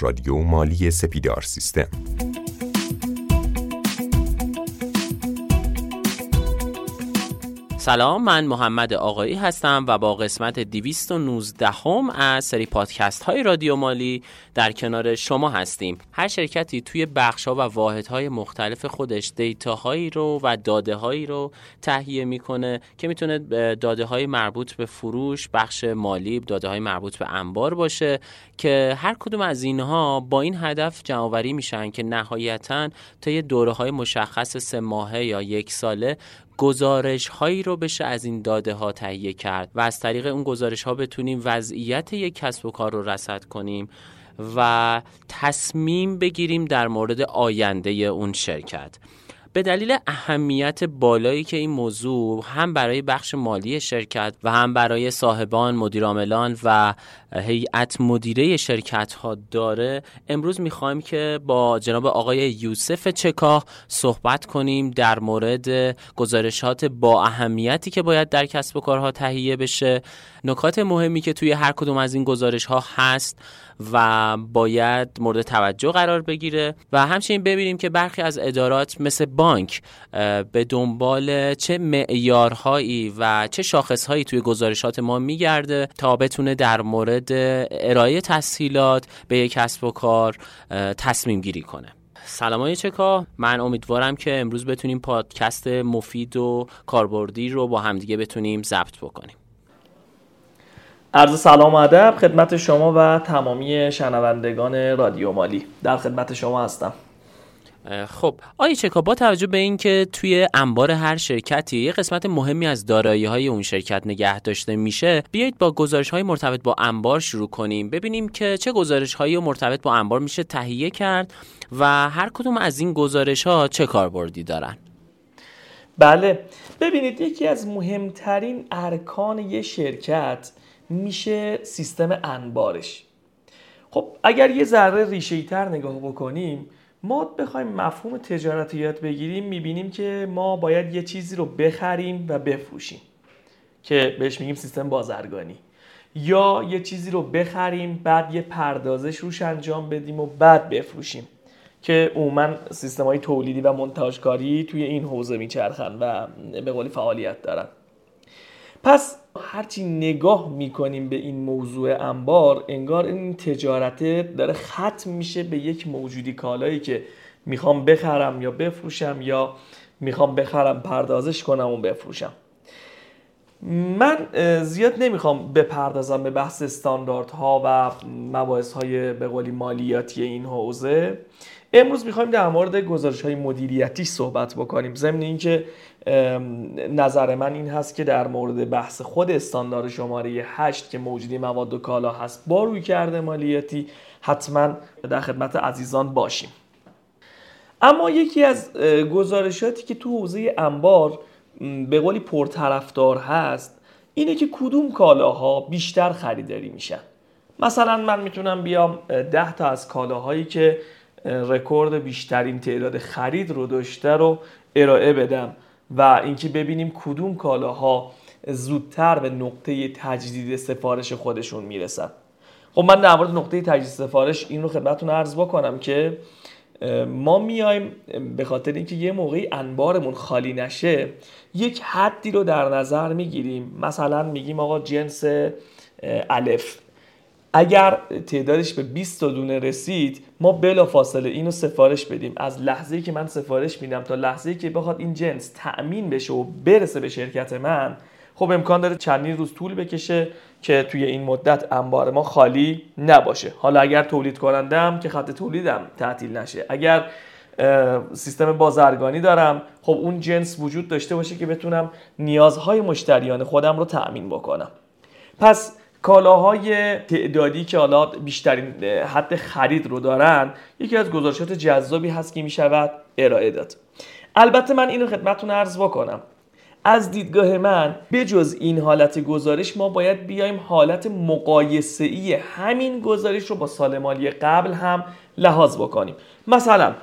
رادیو مالی سپیدار سیستم. سلام من محمد آقایی هستم و با قسمت 219 هم از سری پادکست های رادیو مالی در کنار شما هستیم. هر شرکتی توی بخش ها و واحد های مختلف خودش دیتا هایی رو و داده هایی رو تهیه می‌کنه که می‌تونه داده های مربوط به فروش بخش مالی داده های مربوط به انبار باشه که هر کدوم از اینها با این هدف جمعآوری میشن که نهایتا تا یه دوره های مشخص سه ماهه یا یک ساله گزارش هایی رو بشه از این داده ها تهیه کرد و از طریق اون گزارش ها بتونیم وضعیت یک کسب و کار رو رصد کنیم و تصمیم بگیریم در مورد آینده اون شرکت. به دلیل اهمیت بالایی که این موضوع هم برای بخش مالی شرکت و هم برای صاحبان، مدیرعاملان و هیئت مدیره شرکت ها داره امروز می‌خوایم که با جناب آقای یوسف چکاه صحبت کنیم در مورد گزارشات با اهمیتی که باید در کسب و کارها تهیه بشه. نکات مهمی که توی هر کدوم از این گزارش ها هست و باید مورد توجه قرار بگیره. و همچنین ببینیم که برخی از ادارات مثل بانک به دنبال چه معیارهایی و چه شاخصهایی توی گزارشات ما میگرده تا بتونه در مورد ارائه تسهیلات به یک کسب و کار تصمیم گیری کنه. سلام های چکا. من امیدوارم که امروز بتونیم پادکست مفید و کاربردی رو با همدیگه بتونیم ضبط بکنیم. عرض سلام و ادب خدمت شما و تمامی شنوندگان رادیو مالی. در خدمت شما هستم. خب آیا چکا با توجه به اینکه توی انبار هر شرکتی یه قسمت مهمی از دارایی های اون شرکت نگه داشته میشه بیایید با گزارش های مرتبط با انبار شروع کنیم. ببینیم که چه گزارش هایی مرتبط با انبار میشه تهیه کرد و هر کدوم از این گزارش ها چه کاربردی دارن. بله. ببینید یکی از مهمترین ارکان یه شرکت میشه سیستم انبارش. خب اگر یه ذره ریشه تر نگاه بکنیم ما بخوایم مفهوم تجارت یاد بگیریم می‌بینیم که ما باید یه چیزی رو بخریم و بفروشیم که بهش میگیم سیستم بازرگانی. یا یه چیزی رو بخریم بعد یه پردازش روش انجام بدیم و بعد بفروشیم که عموما سیستم های تولیدی و منتاجکاری توی این حوزه میچرخن و به قولی فعالیت دارن. پس هرچی نگاه می‌کنیم به این موضوع انبار انگار این تجارته داره ختم میشه به یک موجودی کالایی که می‌خوام بخرم یا بفروشم یا می‌خوام بخرم پردازش کنم و بفروشم. من زیاد نمی‌خوام بپردازم به بحث استانداردها و مباحث های به قولی مالیاتی این حوزه. امروز می‌خوایم در مورد گزارش های مدیریتی صحبت بکنیم. ضمن اینکه نظر من این هست که در مورد بحث خود استاندارد شماره 8 که موجودی مواد و کالا هست با روی کرده مالیاتی حتما در خدمت عزیزان باشیم. اما یکی از گزارشاتی که تو حوزه انبار به قولی پرطرفدار هست اینه که کدوم کالاها بیشتر خریداری میشن. مثلا من می‌تونم بیام ده تا از کالاهایی که رکورد بیشترین تعداد خرید رو داشته رو ارائه بدم و اینکه ببینیم کدوم کالاها زودتر به نقطه تجدید سفارش خودشون می‌رسن. خب من در مورد نقطه تجدید سفارش این رو خدمتتون عرض بکنم که ما میایم به خاطر اینکه یه موقعی انبارمون خالی نشه یک حدی رو در نظر می‌گیریم. مثلا میگیم آقا جنس الف. اگر تعدادش به 20 تا دونه رسید ما بلا فاصله اینو سفارش بدیم. از لحظه که من سفارش میدم تا لحظه که بخواد این جنس تأمین بشه و برسه به شرکت من خب امکان داره چندین روز طول بکشه که توی این مدت انبار ما خالی نباشه. حالا اگر تولید کنندم که خط تولیدم تعطیل نشه. اگر سیستم بازرگانی دارم خب اون جنس وجود داشته باشه که بتونم نیازهای مشتریان خودم رو تأمین بکنم. پس کالاهای تعدادی که حالا بیشترین حد خرید رو دارن یکی از گزارشات جذابی هست که می شود ارائه داد. البته من اینو خدمتتون عرض بکنم. از دیدگاه من بجز این حالت گزارش ما باید بیایم حالت مقایسه ای همین گزارش رو با سال مالی قبل هم لحاظ بکنیم. مثلا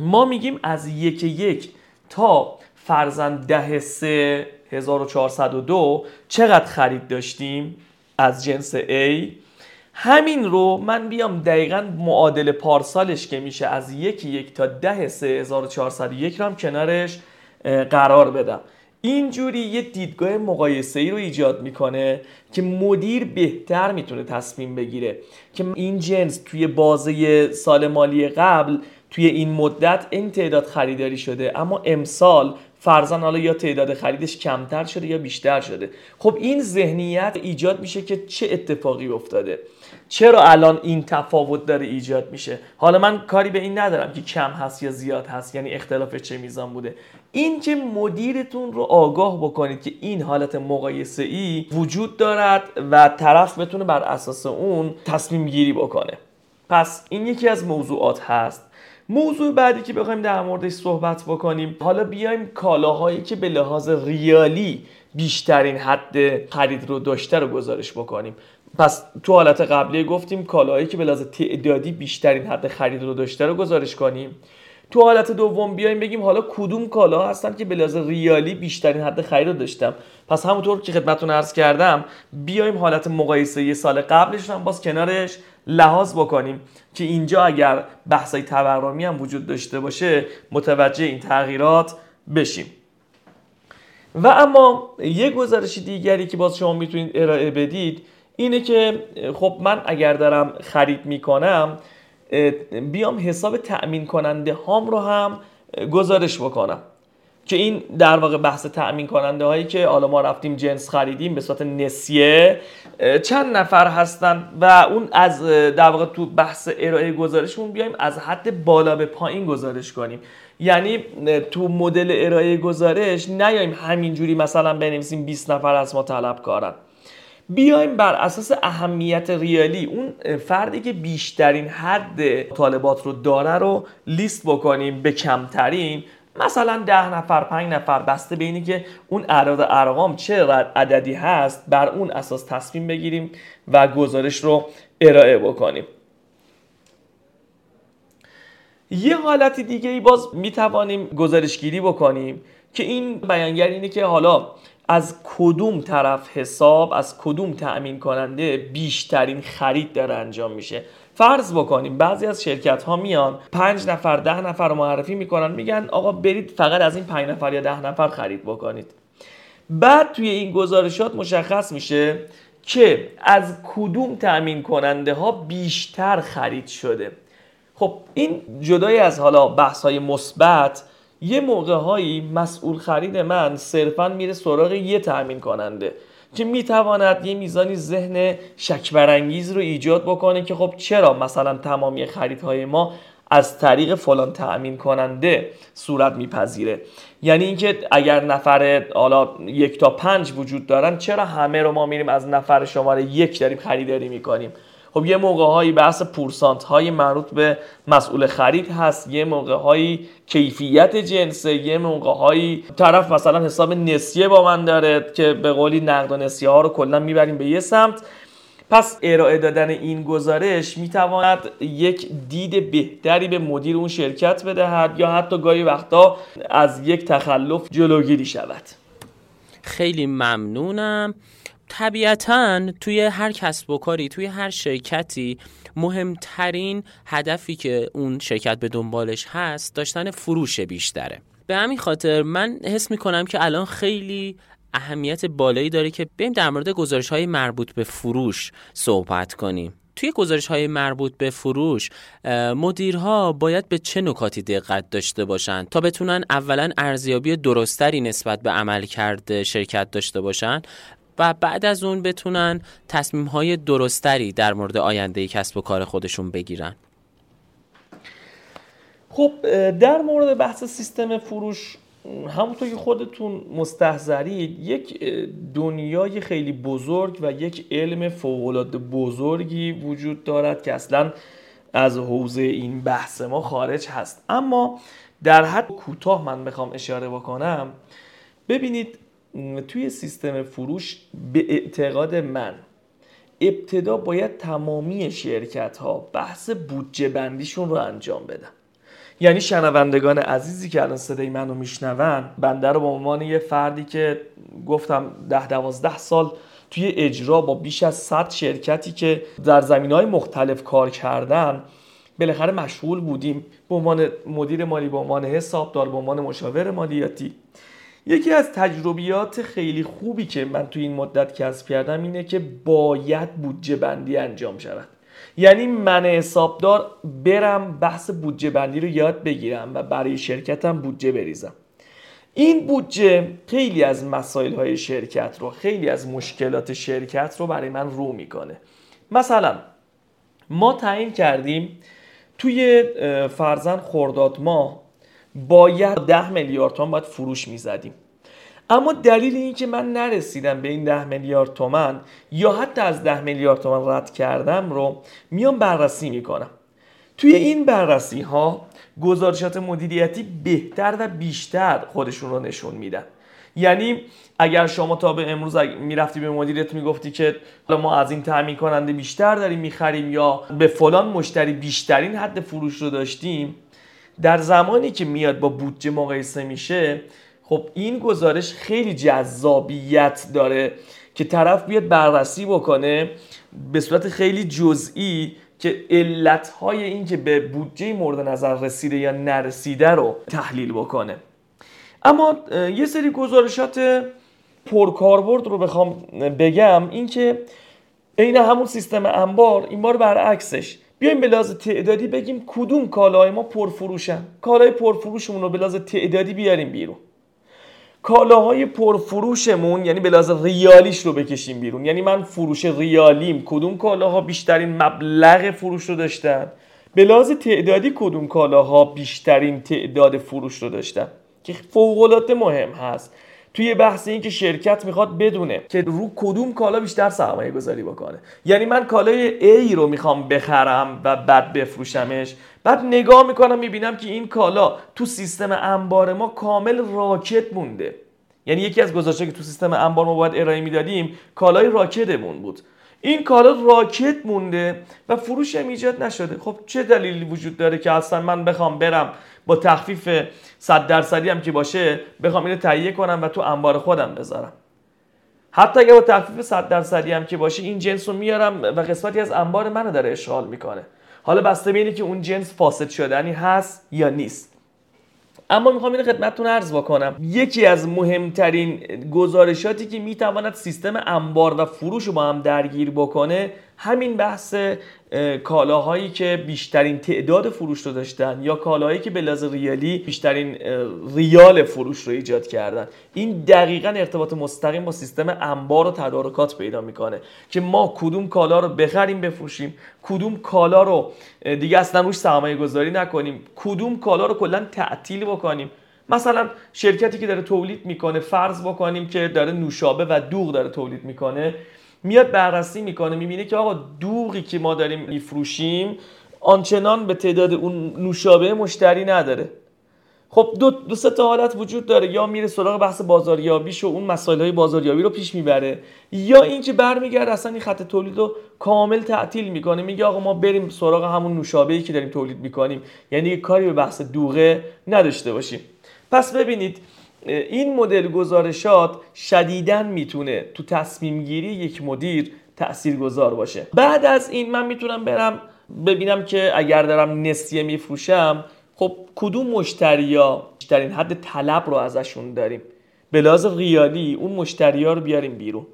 ما میگیم از یک یک تا فرزند ده سه 1402 چقدر خرید داشتیم؟ از جنس A. همین رو من بیام دقیقا معادل پارسالش که میشه از یکی یک تا ده 3401 رو هم کنارش قرار بدم. اینجوری یه دیدگاه مقایسه ای رو ایجاد می‌کنه که مدیر بهتر می‌تونه تصمیم بگیره که این جنس توی بازه سال مالی قبل توی این مدت این تعداد خریداری شده اما امسال فرزن حالا یا تعداد خریدش کمتر شده یا بیشتر شده. خب این ذهنیت ایجاد میشه که چه اتفاقی افتاده. چرا الان این تفاوت داره ایجاد میشه؟ حالا من کاری به این ندارم که کم هست یا زیاد هست یعنی اختلاف چه میزان بوده. این که مدیرتون رو آگاه بکنید که این حالت مقایسه ای وجود دارد و طرف بتونه بر اساس اون تصمیم گیری بکنه. پس این یکی از موضوعات هست. موضوع بعدی که بخوایم در موردش صحبت بکنیم حالا بیایم کالاهایی که به لحاظ ریالی بیشترین حد خرید رو داشته رو گزارش بکنیم. پس تو حالت قبلی گفتیم کالاهایی که به لحاظ تعدادی بیشترین حد خرید رو داشته رو گزارش کنیم. تو حالت دوم بیایم بگیم حالا کدوم کالا هستن که به ریالی بیشترین حد خرید داشتم. پس همونطور که خدمتتون عرض کردم بیایم حالت مقایسه یه سال قبلش هم باز کنارش لحاظ بکنیم که اینجا اگر بحثای تورمی هم وجود داشته باشه متوجه این تغییرات بشیم. و اما یه گزارش دیگری که باز شما می‌تونید ارائه بدید اینه که خب من اگر دارم خرید می‌کنم بیام حساب تأمین کننده هام رو هم گزارش بکنم. که این در واقع بحث تأمین کننده هایی که حالا ما رفتیم جنس خریدیم به صورت نسیه چند نفر هستن و اون از در واقع تو بحث ارائه گزارشمون بیایم از حد بالا به پایین گزارش کنیم. یعنی تو مدل ارائه گزارش نیایم همینجوری مثلا بنویسیم 20 نفر از ما طلب کارن بیایم بر اساس اهمیت ریالی اون فردی که بیشترین حد طالبات رو داره رو لیست بکنیم به کمترین. مثلا ده نفر پنج نفر بسته به اینی که اون اعداد ارقام چه عددی هست بر اون اساس تصمیم بگیریم و گزارش رو ارائه بکنیم. یه حالت دیگه ای باز می‌توانیم گزارشگیری بکنیم که این بیانگر اینه که حالا از کدوم طرف حساب از کدوم تأمین کننده بیشترین خرید داره انجام میشه؟ فرض بکنیم بعضی از شرکت ها میان پنج نفر ده نفر رو معرفی می‌کنن میگن آقا برید فقط از این پنج نفر یا ده نفر خرید بکنید. بعد توی این گزارشات مشخص میشه که از کدوم تأمین کننده ها بیشتر خرید شده. خب این جدای از حالا بحث های مثبت یه موقع هایی مسئول خرید من صرفا میره سراغ یه تأمین کننده که می‌تواند یه میزانی ذهن شک برانگیز رو ایجاد بکنه که خب چرا مثلا تمامی خریدهای ما از طریق فلان تأمین کننده صورت میپذیره؟ یعنی اینکه اگر نفر حالا یک تا پنج وجود دارن چرا همه رو ما میریم از نفر شماره یک داریم خریداری می‌کنیم؟ خب یه موقع هایی بحث پورسانت های مربوط به مسئول خرید هست یه موقع هایی کیفیت جنسه یه موقع هایی طرف مثلا حساب نسیه با من داره که به قولی نقد و نسیه ها رو کلا می‌بریم به یه سمت. پس ارائه دادن این گزارش می‌تواند یک دید بهتری به مدیر اون شرکت بدهد یا حتی گاهی وقتا از یک تخلف جلوگیری شود. خیلی ممنونم. طبیعتا توی هر کسب و کاری توی هر شرکتی مهمترین هدفی که اون شرکت به دنبالش هست داشتن فروش بیشتره. به همین خاطر من حس می‌کنم که الان خیلی اهمیت بالایی داره که بریم در مورد گزارش های مربوط به فروش صحبت کنیم. توی گزارش های مربوط به فروش مدیرها باید به چه نکاتی دقت داشته باشند تا بتونن اولا ارزیابی درستری نسبت به عمل کرده شرکت داشته باشن؟ و بعد از اون بتونن تصمیم های درستری در مورد آینده کسب و کار خودشون بگیرن. خب در مورد بحث سیستم فروش همونطور که خودتون مستحضرید یک دنیای خیلی بزرگ و یک علم فوقالعاده بزرگی وجود دارد که اصلا از حوزه این بحث ما خارج هست. اما در حد کوتاه من بخوام اشاره بکنم. ببینید توی سیستم فروش به اعتقاد من ابتدا باید تمامی شرکت ها بحث بودجه بندیشون رو انجام بدن. یعنی شنوندگان عزیزی که الان صدای منو میشنون بنده رو به عنوان یه فردی که گفتم ده دوازده سال توی اجرا با بیش از 100 شرکتی که در زمین های مختلف کار کردن بالاخره مشغول بودیم. به عنوان مدیر مالی به عنوان حسابدار به عنوان مشاور مالیاتی. یکی از تجربیات خیلی خوبی که من توی این مدت کسب کردم اینه که باید بودجه بندی انجام شود. یعنی من حسابدار برم بحث بودجه بندی رو یاد بگیرم و برای شرکتم بودجه بریزم. این بودجه خیلی از مسائل های شرکت رو خیلی از مشکلات شرکت رو برای من رو می‌کنه. مثلا ما تعیین کردیم توی فرزن خورداد ما باید ده میلیارد تومن باید فروش می‌زدیم. اما دلیل این که من نرسیدم به این ده میلیارد تومن یا حتی از ده میلیارد تومن رد کردم رو میام بررسی می‌کنم. توی این بررسی ها گزارشات مدیریتی بهتر و بیشتر خودشون رو نشون میدن. یعنی اگر شما تا به امروز می‌رفتی به مدیرت می‌گفتی که ما از این تامین کننده بیشتر داریم می‌خریم یا به فلان مشتری بیشترین حد فروش رو داشتیم در زمانی که میاد با بودجه مقایسه میشه خب این گزارش خیلی جذابیت داره که طرف بیاد بررسی بکنه به صورت خیلی جزئی که علتهای این که به بودجه مورد نظر رسیده یا نرسیده رو تحلیل بکنه. اما یه سری گزارشات پرکاربرد رو بخوام بگم. این که عین همون سیستم انبار این بار برعکسش. بیایم به لحاظ تعدادی بگیم کدوم کالاهای ما پرفروشن. کالای پرفروشمون رو به لحاظ تعدادی بیاریم بیرون. کالاهای پرفروشمون یعنی به لحاظ ریالیش رو بکشیم بیرون. یعنی من فروش ریالیم کدوم کالاها بیشترین مبلغ فروش رو داشتن؟ به لحاظ تعدادی کدوم کالاها بیشترین تعداد فروش رو داشتن؟ که فوق مهم هست. توی بحث این که شرکت می‌خواد بدونه که رو کدوم کالا بیشتر سرمایه گذاری بکنه. یعنی من کالای A رو می‌خوام بخرم و بعد بفروشمش. بعد نگاه می‌کنم می‌بینم که این کالا تو سیستم انبار ما کامل راکت مونده. یعنی یکی از گزارشهایی که تو سیستم انبار ما باید ارائه می‌دادیم کالای راکتمون بود. این کالا راکت مونده و فروش هم ایجاد نشده. خب چه دلیلی وجود داره که اصلا من بخوام برم با تخفیف 100 درصدی هم که باشه بخوام اینو تهیه کنم و تو انبار خودم بذارم؟ حتی اگر با تخفیف 100 درصدی هم که باشه این جنس رو میارم و قسمتی از انبار منو داره اشغال می‌کنه. حالا بسته به که اون جنس فاسد شدنی هست یا نیست. اما می‌خوام این خدمتتون عرض بکنم. یکی از مهمترین گزارشاتی که می‌تواند سیستم انبار و فروش رو با هم درگیر بکنه همین بحث کالاهایی که بیشترین تعداد فروش رو داشتن یا کالاهایی که به لحاظ ریالی بیشترین ریال فروش رو ایجاد کردن. این دقیقا ارتباط مستقیم با سیستم انبار و تدارکات پیدا می‌کنه که ما کدوم کالا رو بخریم بفروشیم کدوم کالا رو دیگه اصلا روش سرمایه گذاری نکنیم کدوم کالا رو کلا تعطیل بکنیم. مثلا شرکتی که داره تولید می‌کنه فرض بکنیم که داره نوشابه و دوغ داره تولید می‌کنه. میاد بررسی می‌کنه می‌بینه که آقا دوغی که ما داریم میفروشیم آنچنان به تعداد اون نوشابه مشتری نداره. خب دو, دو سه تا حالت وجود داره. یا میره سراغ بحث بازاریابیش و اون مسائل های بازاریابی رو پیش می‌بره یا اینکه برمیگرده اصلا این خط تولید رو کامل تعطیل می‌کنه. میگه آقا ما بریم سراغ همون نوشابه ای که داریم تولید می‌کنیم. یعنی کاری به بحث دوغه نداشته باشیم. پس ببینید این مدل گزارشات شدیدن می‌تونه تو تصمیم گیری یک مدیر تأثیر گذار باشه. بعد از این من می‌تونم برم ببینم که اگر دارم نسیه میفروشم خب کدوم مشتریا بیشترین حد طلب رو ازشون داریم؟ به لحاظ ریالی اون مشتریا رو بیاریم بیرون.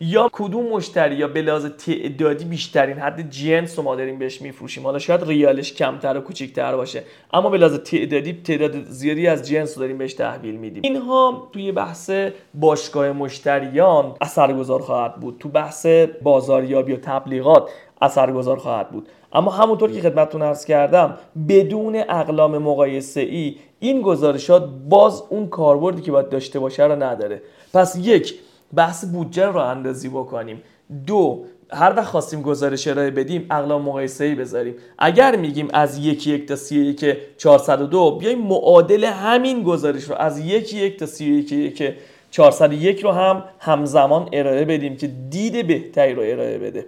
یا کدوم مشتری یا به لحاظ تعدادی بیشترین حد جنس رو ما داریم بهش میفروشیم؟ حالا شاید ریالش کمتر و کوچیکتر باشه اما به لحاظ تعدادی تعداد زیادی از جنس رو داریم بهش تحویل میدیم. اینها توی بحث باشگاه مشتریان اثرگذار خواهد بود. تو بحث بازاریابی و تبلیغات اثرگذار خواهد بود. اما همونطور که خدمتتون عرض کردم بدون اقلام مقایسه ای این گزارشات باز اون کاربردی که باید داشته باشه رو نداره. پس یک بحث بودجه رو اندازی بکنیم. دو هر وقت خواستیم گزارش ارائه بدیم اقلام مقایسه ای بذاریم. اگر میگیم از یکی یک تا سی یک 402 بیایم معادل همین گزارش رو از یکی یک تا سی یک یک 401 رو هم همزمان ارائه بدیم که دید بهتری رو ارائه بده.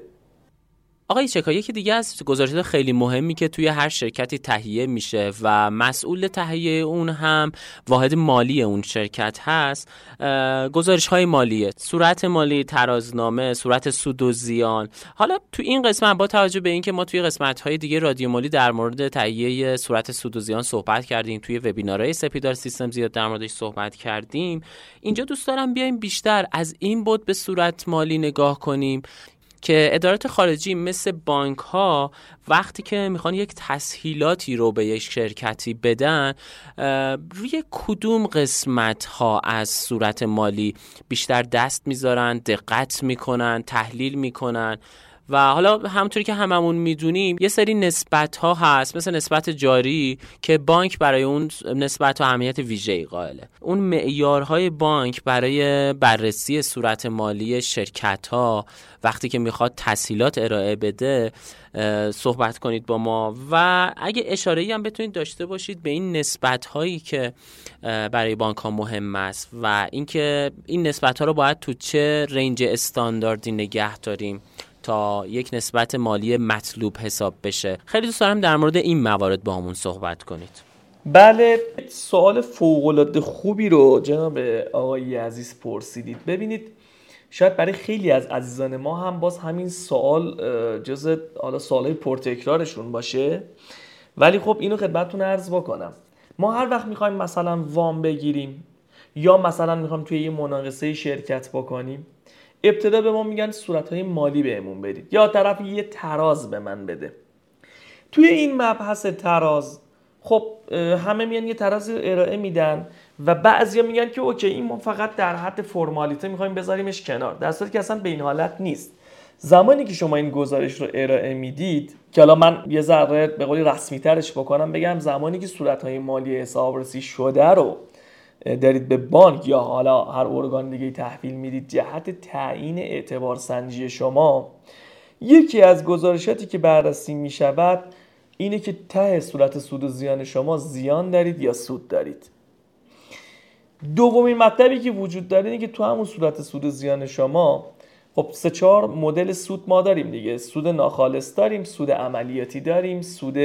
آقای چکا یکی دیگه از گزارشات خیلی مهمی که توی هر شرکتی تهیه میشه و مسئول تهیه اون هم واحد مالی اون شرکت هست گزارش های مالیه صورت مالی ترازنامه صورت سود و زیان. حالا تو این قسمت با توجه به اینکه ما توی قسمت های دیگه رادیو مالی در مورد تهیه صورت سود و زیان صحبت کردیم توی وبینارهای سپیدار سیستم زیاد در موردش صحبت کردیم اینجا دوست دارم بیایم بیشتر از این بود به صورت مالی نگاه کنیم. که ادارات خارجی مثل بانک ها وقتی که می‌خوان یک تسهیلاتی رو به یک شرکتی بدن روی کدوم قسمت ها از صورت مالی بیشتر دست می‌ذارن دقت می‌کنن تحلیل می‌کنن؟ و حالا همونطوری که هممون می‌دونیم یه سری نسبت ها هست مثل نسبت جاری که بانک برای اون نسبت ها اهمیت ویژه‌ای قائله. اون معیارهای بانک برای بررسی صورت مالی شرکت ها وقتی که می‌خواد تسهیلات ارائه بده صحبت کنید با ما. و اگه اشاره هم بتونید داشته باشید به این نسبت هایی که برای بانک ها مهم است و اینکه این نسبت ها رو باید تو چه رنج استانداردی نگه داریم. تا یک نسبت مالی مطلوب حساب بشه. خیلی دوست دارم در مورد این موارد با همون صحبت کنید. بله سوال فوقالعاده خوبی رو جناب آقای عزیز پرسیدید. ببینید شاید برای خیلی از عزیزان ما هم باز همین سوال جز حالا سوالای پرتکرارشون باشه. ولی خب اینو خدمتتون عرض بکنم. ما هر وقت می‌خوایم مثلا وام بگیریم یا مثلا می‌خوایم توی یه مناقصه شرکت بکنیم ابتدا به ما میگن صورت مالی بهمون بدید. یا طرف یه تراز به من بده. توی این مبحث تراز خب همه میان یه تراز ارائه میدن و بعضیا میگن که اوکی این ما فقط در حد فرمالیته می‌خوایم بذاریمش کنار. در صورتی که اصلا به این حالت نیست. زمانی که شما این گزارش رو ارائه می‌دید که حالا من یه ذره به قولی رسمی ترش بکنم بگم زمانی که صورت های مالی حسابرسی شده رو دارید به بانک یا حالا هر ارگان دیگه تحویل می‌دید جهت تعیین اعتبار سنجی شما یکی از گزارشاتی که بررسی می‌شود اینه که ته صورت سود و زیان شما زیان دارید یا سود دارید. دومین مطلبی که وجود داره اینه که تو همون صورت سود و زیان شما خب سه چهار مدل سود ما داریم دیگه. سود ناخالص داریم سود عملیاتی داریم سود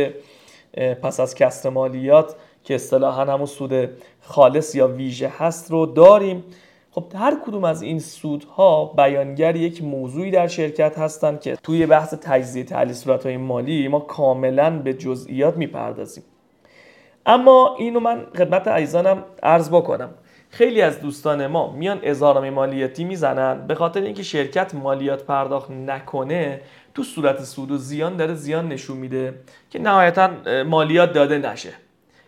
پس از کسر مالیات که اصطلاحا همون سود خالص یا ویژه هست رو داریم. خب هر کدوم از این سودها بیانگر یک موضوعی در شرکت هستند که توی بحث تجزیه تحلیل صورتهای مالی ما کاملا به جزئیات می‌پردازیم. اما اینو من خدمت عزیزانم عرض بکنم. خیلی از دوستان ما میان اظهارنامه مالیاتی می‌زنن به خاطر اینکه شرکت مالیات پرداخت نکنه تو صورت سود و زیان داره زیان نشون میده که نهایتا مالیات داده نشه.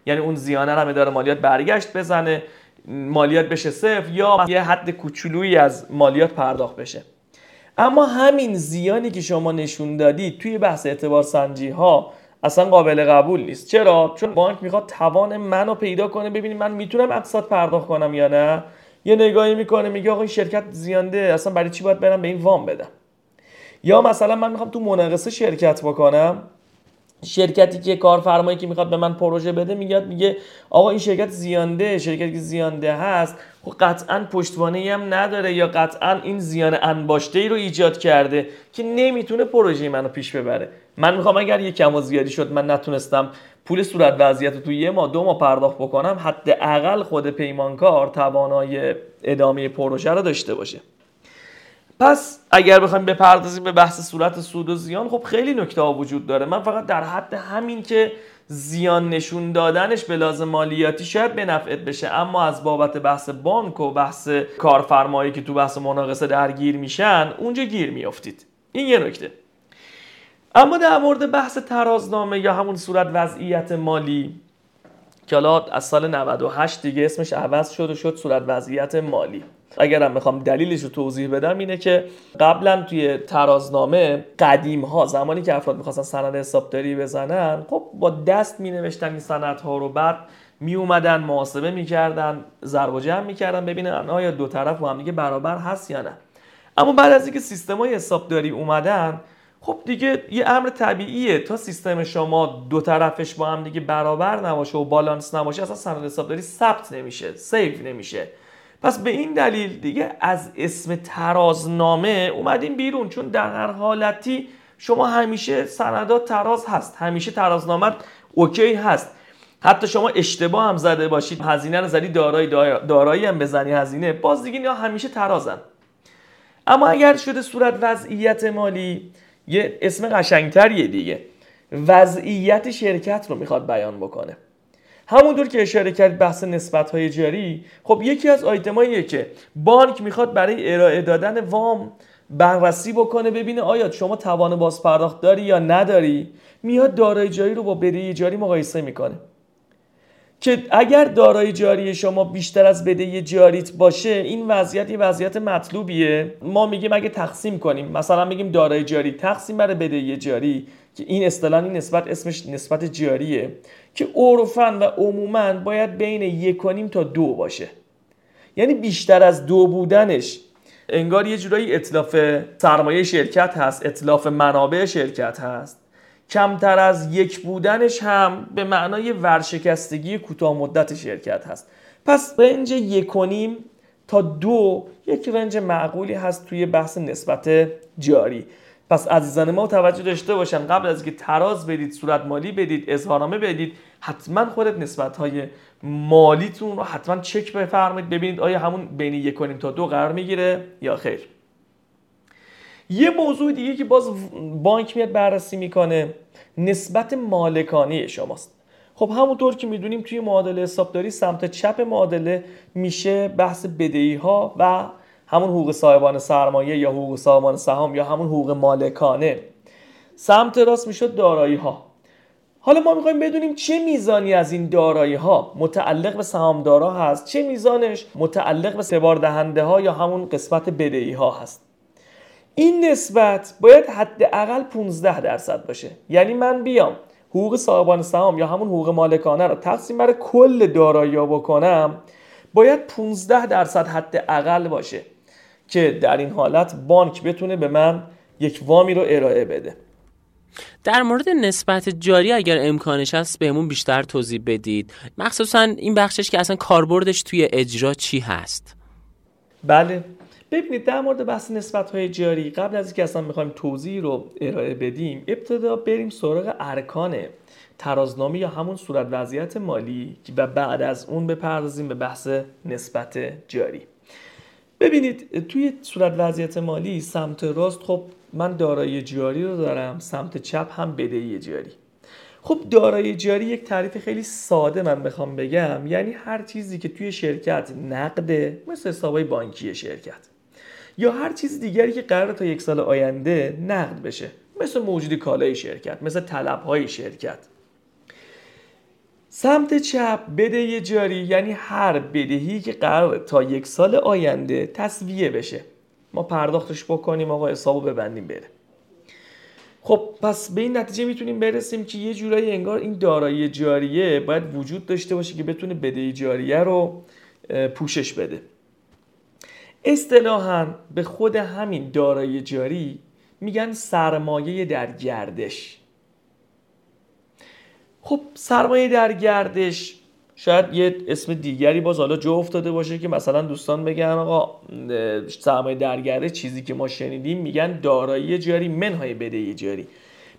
یعنی اون زیانه رو هم اداره مالیات برگشت بزنه مالیات بشه صفر یا یه حد کوچولویی از مالیات پرداخت بشه. اما همین زیانی که شما نشون دادید توی بحث اعتبار سنجی ها اصلا قابل قبول نیست. چرا؟ چون بانک می‌خواد توان منو پیدا کنه ببینید من می‌تونم اقساط پرداخت کنم یا نه؟ یه نگاهی می‌کنه میگه آقا این شرکت زیانده اصلا برای چی باید برم به این وام بدم؟ یا مثلا من می‌خوام تو مناقصه شرکت بکنم؟ شرکتی که کارفرمایی که می‌خواد به من پروژه بده میگه میگه آقا این شرکت زیانده شرکتی که زیانده هست خب قطعا پشتوانه هم نداره یا قطعا این زیان انباشته ای رو ایجاد کرده که نمی‌تونه پروژه منو پیش ببره. من می‌خوام اگر یه کم و زیادی شد من نتونستم پول صورت وضعیت رو توی یه ماه دو ماه پرداخت بکنم حداقل خود پیمانکار توانای ادامه پروژه رو داشته باشه. پس اگر بخوایم بپردازیم به بحث صورت سود و زیان خب خیلی نکته ها وجود داره. من فقط در حد همین که زیان نشون دادنش به لازم مالیاتی شاید به نفعت بشه اما از بابت بحث بانک و بحث کارفرمایی که تو بحث مناقصه درگیر میشن اونجا گیر میافتید. این یه نکته. اما در مورد بحث ترازنامه یا همون صورت وضعیت مالی که حالا از سال 98 دیگه اسمش عوض شد و شد صورت وضعیت مالی. اگرم می‌خوام دلیلش رو توضیح بدم اینه که قبلا توی ترازنامه قدیم ها زمانی که افراد می‌خواستن سند حسابداری بزنن خب با دست می نوشتن این سند ها رو بعد می اومدن محاسبه می‌کردن ضرب و جمع می‌کردن ببینن آیا دو طرف با هم دیگه برابر هست یا نه. اما بعد از اینکه سیستم های حسابداری اومدن خب دیگه یه امر طبیعیه. تا سیستم شما دو طرفش با هم دیگه برابر نباشه و بالانس نباشه اصلا سند حسابداری ثبت نمیشه سیو نمیشه. پس به این دلیل دیگه از اسم ترازنامه اومدیم بیرون چون در هر حالتی شما همیشه سندات تراز هست همیشه ترازنامت اوکی هست. حتی شما اشتباه هم زده باشید هزینه رو زدی دارایی دارایی هم بزنی هزینه باز دیگه اینا همیشه ترازن. اما اگر شده صورت وضعیت مالی یه اسم قشنگتریه دیگه. وضعیت شرکت رو می‌خواد بیان بکنه. همونطور که اشاره کرد بحث نسبت های جاری خب یکی از آیتماییه که بانک می‌خواد برای ارائه دادن وام بررسی بکنه ببینه آیا شما توان بازپرداخت داری یا نداری میاد دارای جاری رو با بدهی جاری مقایسه می‌کنه. که اگر دارای جاری شما بیشتر از بدهی جاریت باشه این وضعیت یه وضعیت مطلوبیه. ما میگیم اگه تقسیم کنیم مثلا میگیم دارای جاری تقسیم بر بدهی جاری که این اصطلاح این نسبت اسمش نسبت جاریه که عرفا و عموما باید بین یک تا دو باشه. یعنی بیشتر از دو بودنش. انگار یه جورایی اطلاف سرمایه شرکت هست اطلاف منابع شرکت هست. کمتر از یک بودنش هم به معنای ورشکستگی کوتاه مدت شرکت هست. پس رنج یکونیم تا دو یک رنج معقولی هست توی بحث نسبت جاری. پس عزیزان ما توجه داشته باشن قبل از اینکه تراز بدید صورت مالی بدید اظهارنامه بدید حتما خودت نسبت های مالیتون رو حتما چک بفرمایید ببینید آیا همون بین یک تا دو قرار می‌گیره یا خیر. یه موضوع دیگه که باز بانک میاد بررسی می‌کنه نسبت مالکانی شماست. خب همونطور که می‌دونیم توی معادله حسابداری سمت چپ معادله میشه بحث بدهی ها و همون حقوق صاحبان سرمایه یا حقوق صاحبان سهام یا همون حقوق مالکانه. سمت راست میشه دارایی ها حالا ما می‌خوایم بدونیم چه میزانی از این دارایی ها متعلق به سهامدارا هست چه میزانش متعلق به سوار دهنده ها یا همون قسمت بدهی ها هست. این نسبت باید حداقل 15 درصد باشه. یعنی من بیام حقوق صاحبان سهام یا همون حقوق مالکانه رو تقسیم بر کل دارایی بکنم باید 15 درصد حداقل باشه که در این حالت بانک بتونه به من یک وامی رو ارائه بده. در مورد نسبت جاری اگر امکانش هست بهمون بیشتر توضیح بدید. مخصوصا این بخشش که اصلا کاربردش توی اجرا چی هست؟ بله. ببینید در مورد بحث نسبت های جاری قبل از اینکه اصلا می‌خوایم توضیح رو ارائه بدیم ابتدا بریم سراغ ارکان ترازنامه یا همون صورت وضعیت مالی و بعد از اون بپردازیم به بحث نسبت جاری. ببینید توی صورت وضعیت مالی سمت راست خب من دارایی جاری رو دارم سمت چپ هم بدهی جاری. خب دارایی جاری یک تعریف خیلی ساده من بخوام بگم یعنی هر چیزی که توی شرکت نقده مثل حسابای بانکی شرکت. یا هر چیز دیگری که قرار تا یک سال آینده نقد بشه. مثل موجود کالای شرکت مثل طلب های شرکت. سمت چپ بدهی جاری یعنی هر بدهی که قرار تا یک سال آینده تصویه بشه. ما پرداختش بکنیم آقا حسابو ببندیم بره. خب پس به این نتیجه می‌تونیم برسیم که یه جورایی انگار این دارایی جاریه باید وجود داشته باشه که بتونه بدهی جاریه رو پوشش بده. اصطلاحا به خود همین دارایی جاری میگن سرمایه در گردش. خب سرمایه در گردش شاید یه اسم دیگری باز حالا جو افتاده باشه که مثلا دوستان بگن آقا سرمایه در گردش چیزی که ما شنیدیم میگن دارایی جاری منهای بدهی جاری.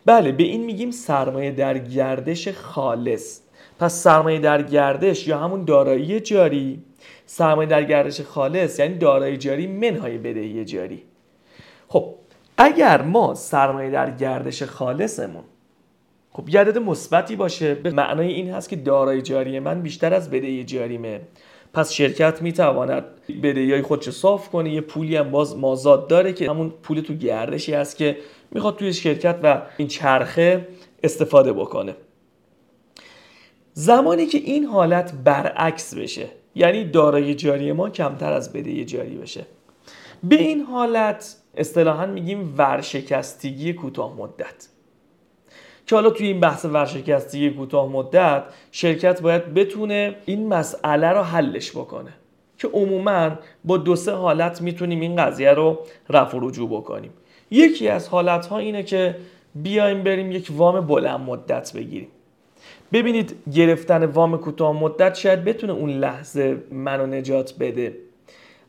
بله به این میگیم سرمایه در گردش خالص. پس سرمایه در گردش یا همون دارایی جاری سرمایه در گردش خالص یعنی دارایی جاری منهای بدهی جاری. خب اگر ما سرمایه در گردش خالصمون خب یه عدد مثبتی باشه به معنای این هست که دارایی جاری من بیشتر از بدهی جاریمه. پس شرکت می‌تواند بدهی های خودش صاف کنه یه پولی هم باز مازاد داره که همون پول تو گردشی هست که می‌خواد توی شرکت و این چرخه استفاده بکنه. زمانی که این حالت برعکس بشه یعنی دارایی جاری ما کمتر از بدهی جاری بشه. به این حالت اصطلاحا میگیم ورشکستگی کوتاه مدت. که حالا توی این بحث ورشکستگی کوتاه مدت شرکت باید بتونه این مسئله رو حلش بکنه. که عموما با دو سه حالت می‌تونیم این قضیه رو رفع رجوع بکنیم. یکی از حالت ها اینه که بیایم بریم یک وام بلند مدت بگیریم. ببینید گرفتن وام کوتاه مدت شاید بتونه اون لحظه منو نجات بده.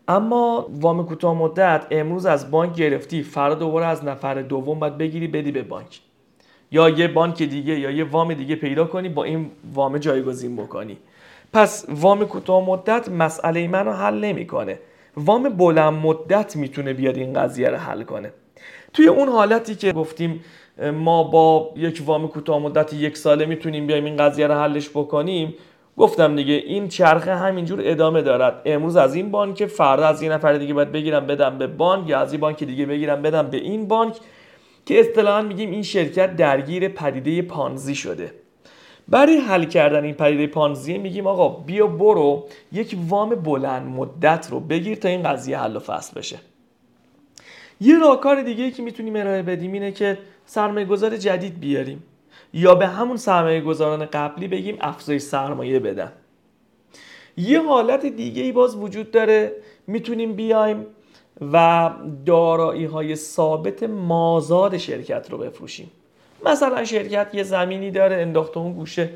اما وام کوتاه مدت امروز از بانک گرفتی فردا دوباره از نفر دوم باید بگیری بدی به بانک. یا یه بانک دیگه یا یه وام دیگه پیدا کنی با این وام جایگزین بکنی. پس وام کوتاه مدت مسئله من رو حل نمی‌کنه. وام بلند مدت می‌تونه بیاد این قضیه رو حل کنه. توی اون حالتی که گفتیم ما با یک وام کوتاه مدت یک ساله می‌تونیم بیایم این قضیه رو حلش بکنیم. گفتم دیگه این چرخه همینجور ادامه دارد. امروز از این بانک فردا از یه نفر دیگه باید بگیرم بدم به بانک یا از این بانک دیگه بگیرم بدم به این بانک که اصطلاحا میگیم این شرکت درگیر پدیده پانزی شده. برای حل کردن این پدیده پانزی میگیم آقا بیا برو یک وام بلند مدت رو بگیر تا این قضیه حل و فصل بشه. یه راهکار دیگه که می‌تونیم ارائه بدیم اینه که سرمایه گذار جدید بیاریم یا به همون سرمایه گذاران قبلی بگیم افزایش سرمایه بدن. یه حالت دیگه ای باز وجود داره. می‌تونیم بیایم و دارایی های ثابت مازاد شرکت رو بفروشیم. مثلا شرکت یه زمینی داره انداخته اون گوشه.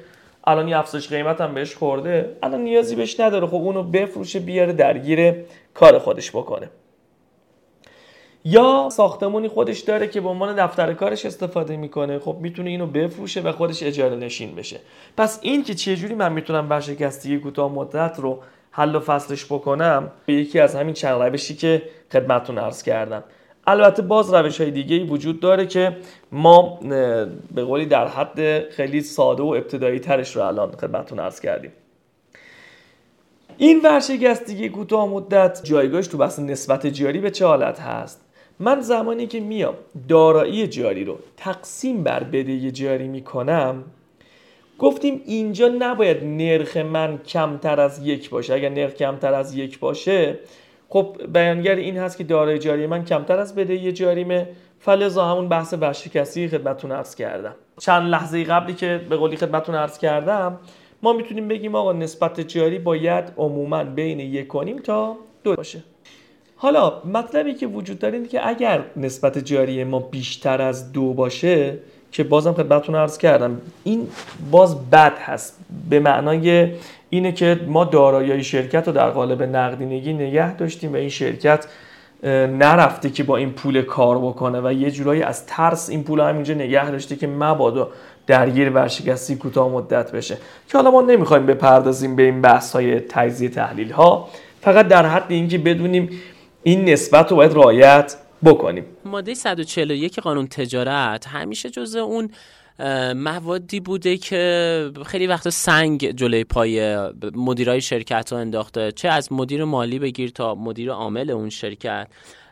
الان یه افزایش قیمت هم بهش خورده. الان نیازی بهش نداره. خب اونو بفروشه بیاره درگیر کار خودش بکنه. یا ساختمونی خودش داره که به عنوان دفتر کارش استفاده می‌کنه. خب می‌تونه اینو بفروشه و خودش اجاره نشین بشه. پس این که چجوری من می‌تونم ورشکستگی کوتاه مدت رو حل و فصلش بکنم به یکی از همین چند روشی که خدمتتون عرض کردم. البته باز روش های دیگه وجود داره که ما به قولی در حد خیلی ساده و ابتدایی ترش رو الان خدمتتون عرض کردیم. این ورشکستگی کوتاه مدت جایگاهش تو بحث نسبت جاری به چه حالت هست؟ من زمانی که میام دارایی جاری رو تقسیم بر بدهی جاری می‌کنم گفتیم اینجا نباید نرخ من کمتر از یک باشه. اگر نرخ کمتر از یک باشه خب بیانگر این هست که دارایی جاری من کمتر از بدهی جاریمه. فلزا همون بحث ورشکستی خدمتتون عرض کردم. چند لحظه قبلی که به قولی خدمتتون عرض کردم ما می‌تونیم بگیم آقا نسبت جاری باید عموما بین یک کنیم تا دو باشه. حالا مطلبی که وجود داره اینه که اگر نسبت جاری ما بیشتر از دو باشه که بازم خدمتتون عرض کردم این باز بد هست. به معنای اینه که ما دارایی شرکت رو در قالب نقدینگی نگه داشتیم و این شرکت نرفته که با این پول کار بکنه و یه جورایی از ترس این پول همینجا نگه داشته که مبادا درگیر ورشکستی کوتاه مدت بشه. که حالا ما نمی‌خوایم بپردازیم به این بحث های تجزیه تحلیل ها فقط در حد اینکه بدونیم این نسبت رو باید رعایت بکنیم. ماده 141 قانون تجارت همیشه جزء اون موادی بوده که خیلی وقت سنگ جلوی پای مدیرای شرکت ها انداخته. چه از مدیر مالی بگیر تا مدیر عامل اون شرکت.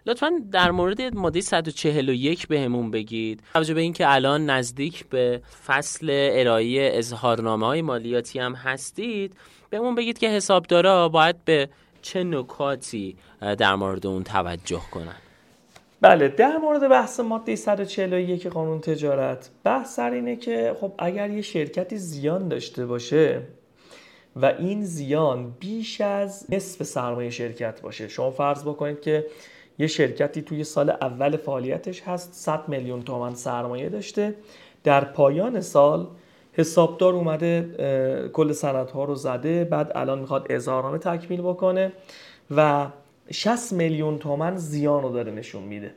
لطفا در مورد ماده 141 بهمون بگید. توجه به اینکه الان نزدیک به فصل ارائه اظهارنامه های مالیاتی هم هستید بهمون بگید که حسابدارا باید به چه نکاتی در مورد اون توجه کنن؟ بله در مورد بحث ماده 141 قانون تجارت بحث سر اینه که خب اگر یه شرکتی زیان داشته باشه و این زیان بیش از نصف سرمایه شرکت باشه شما فرض بکنید که یه شرکتی توی سال اول فعالیتش هست 100 میلیون تومن سرمایه داشته در پایان سال حسابدار اومده کل ها رو زده بعد الان می‌خواد اظهارنامه تکمیل بکنه و 60 میلیون تومن زیان رو داره نشون میده.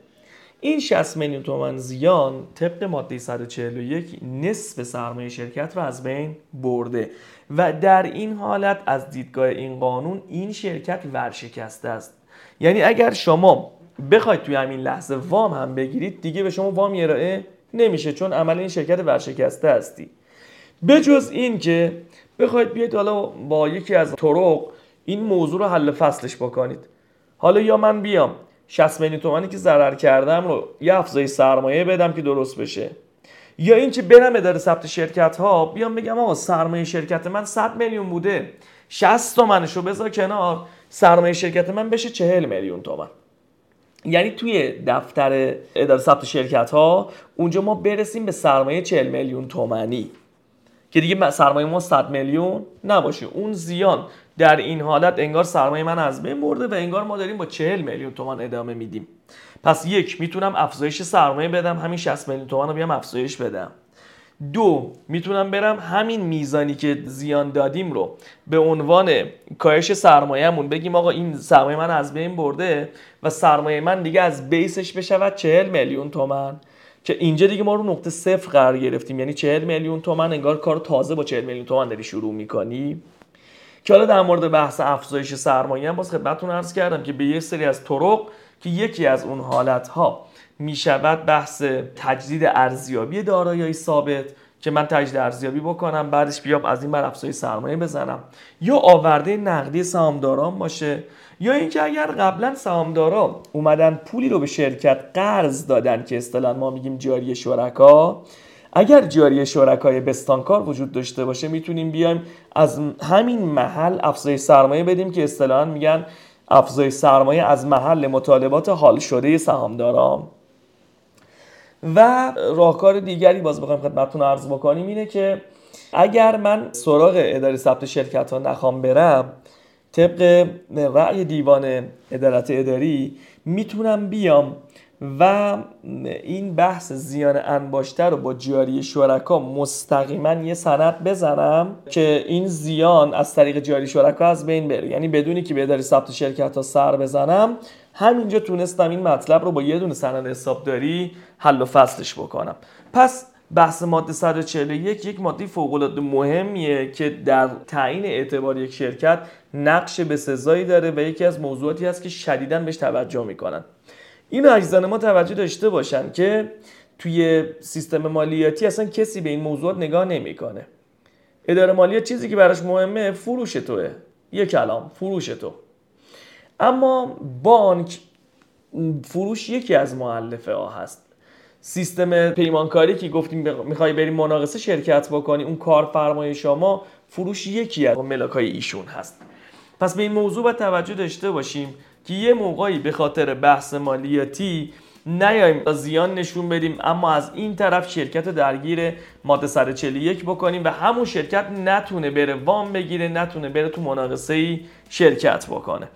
این 60 میلیون تومن زیان طبق ماده 141 نصف سرمایه شرکت رو از بین برده و در این حالت از دیدگاه این قانون این شرکت ورشکسته است. یعنی اگر شما بخواید توی همین لحظه وام هم بگیرید دیگه به شما وام ارائه نمیشه چون عمل این شرکت ورشکسته هستی. بجز این که بخواید بیاید حالا با یکی از طرق این موضوع رو حل فصلش بکنید. حالا یا من بیام 60 میلیون تومانی که ضرر کردم رو یه افزایش سرمایه بدم که درست بشه. یا اینکه برم اداره ثبت شرکت ها بیام بگم آقا سرمایه شرکت من 100 میلیون بوده 60 تومنشو بذار کنار سرمایه شرکت من بشه 40 میلیون تومن یعنی توی دفتر اداره ثبت شرکت ها اونجا ما برسیم به سرمایه 40 میلیون تومنی که دیگه سرمایه ما 100 میلیون نباشه. اون زیان در این حالت انگار سرمایه من از بین برده و انگار ما داریم با 40 میلیون تومان ادامه میدیم. پس یک می‌تونم افزایش سرمایه بدم همین 60 میلیون تومان رو بیام افزایش بدم. دو می‌تونم برم همین میزانی که زیان دادیم رو به عنوان کاهش سرمایهمون بگیم آقا این سرمایه من از بین برده و سرمایه من دیگه از بیسش بشود 40 میلیون تومن که اینجا دیگه ما رو نقطه صفر قرار گرفتیم. یعنی 40 میلیون تومن انگار کار تازه با 40 میلیون تومن داری شروع می‌کنی. که حالا در مورد بحث افزایش سرمایه هم باز خدمتتون عرض کردم که به یه سری از طرق که یکی از اون حالت ها می شود بحث تجدید ارزیابی دارایی ثابت که من تجدید ارزیابی بکنم بعدش بیام از این بر افزایش سرمایه بزنم. یا آورده نقدی سهامداران باشه یا اینکه اگر قبلا سهامدارا اومدن پولی رو به شرکت قرض دادن که اصطلاحا ما میگیم جاری شرکا اگر جاری شرکای بستانکار وجود داشته باشه می‌تونیم بیایم از همین محل افزایش سرمایه بدیم که اصطلاحا میگن افزایش سرمایه از محل مطالبات حال شده سهامداران و راهکار دیگری باز بخوایم خدمتتون عرض بکنیم اینه که اگر من سراغ اداره ثبت شرکت ها نخوام برم طبق رأی دیوان ادارت اداری می‌تونم بیام و این بحث زیان انباشته رو با جاری شرکا مستقیما یه سند بزنم که این زیان از طریق جاری شرکا از بین بره. یعنی بدونی که به اداره ثبت شرکت ها سر بزنم همینجا تونستم این مطلب رو با یه دونه سند حسابداری حل و فصلش بکنم. پس بحث ماده 141 یک ماده فوق العاده مهمیه که در تعیین اعتبار یک شرکت نقش به سزایی داره و یکی از موضوعاتی هست که شدیدا بهش توجه می‌کنن. این عزیزان ما توجه داشته باشن که توی سیستم مالیاتی اصلا کسی به این موضوعات نگاه نمی‌کنه. اداره مالیات چیزی که براش مهمه فروش توه. یک کلام فروش تو. اما بانک فروش یکی از معلفه ها هست. سیستم پیمانکاری که گفتیم می‌خوای بریم مناقصه شرکت بکنی اون کارفرمای شما فروش یکی از ملاکای ایشون هست. پس به این موضوع باید توجه داشته باشیم که یه موقعی به خاطر بحث مالیاتی نیایم زیان نشون بدیم اما از این طرف شرکت درگیر ماده 141 بکنیم و همون شرکت نتونه بره وام بگیره نتونه بره تو مناقصه شرکت بکنه.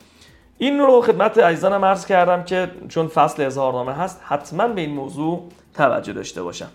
این رو خدمت عزیزانم عرض کردم که چون فصل اظهارنامه هست حتما به این موضوع توجه داشته باشم.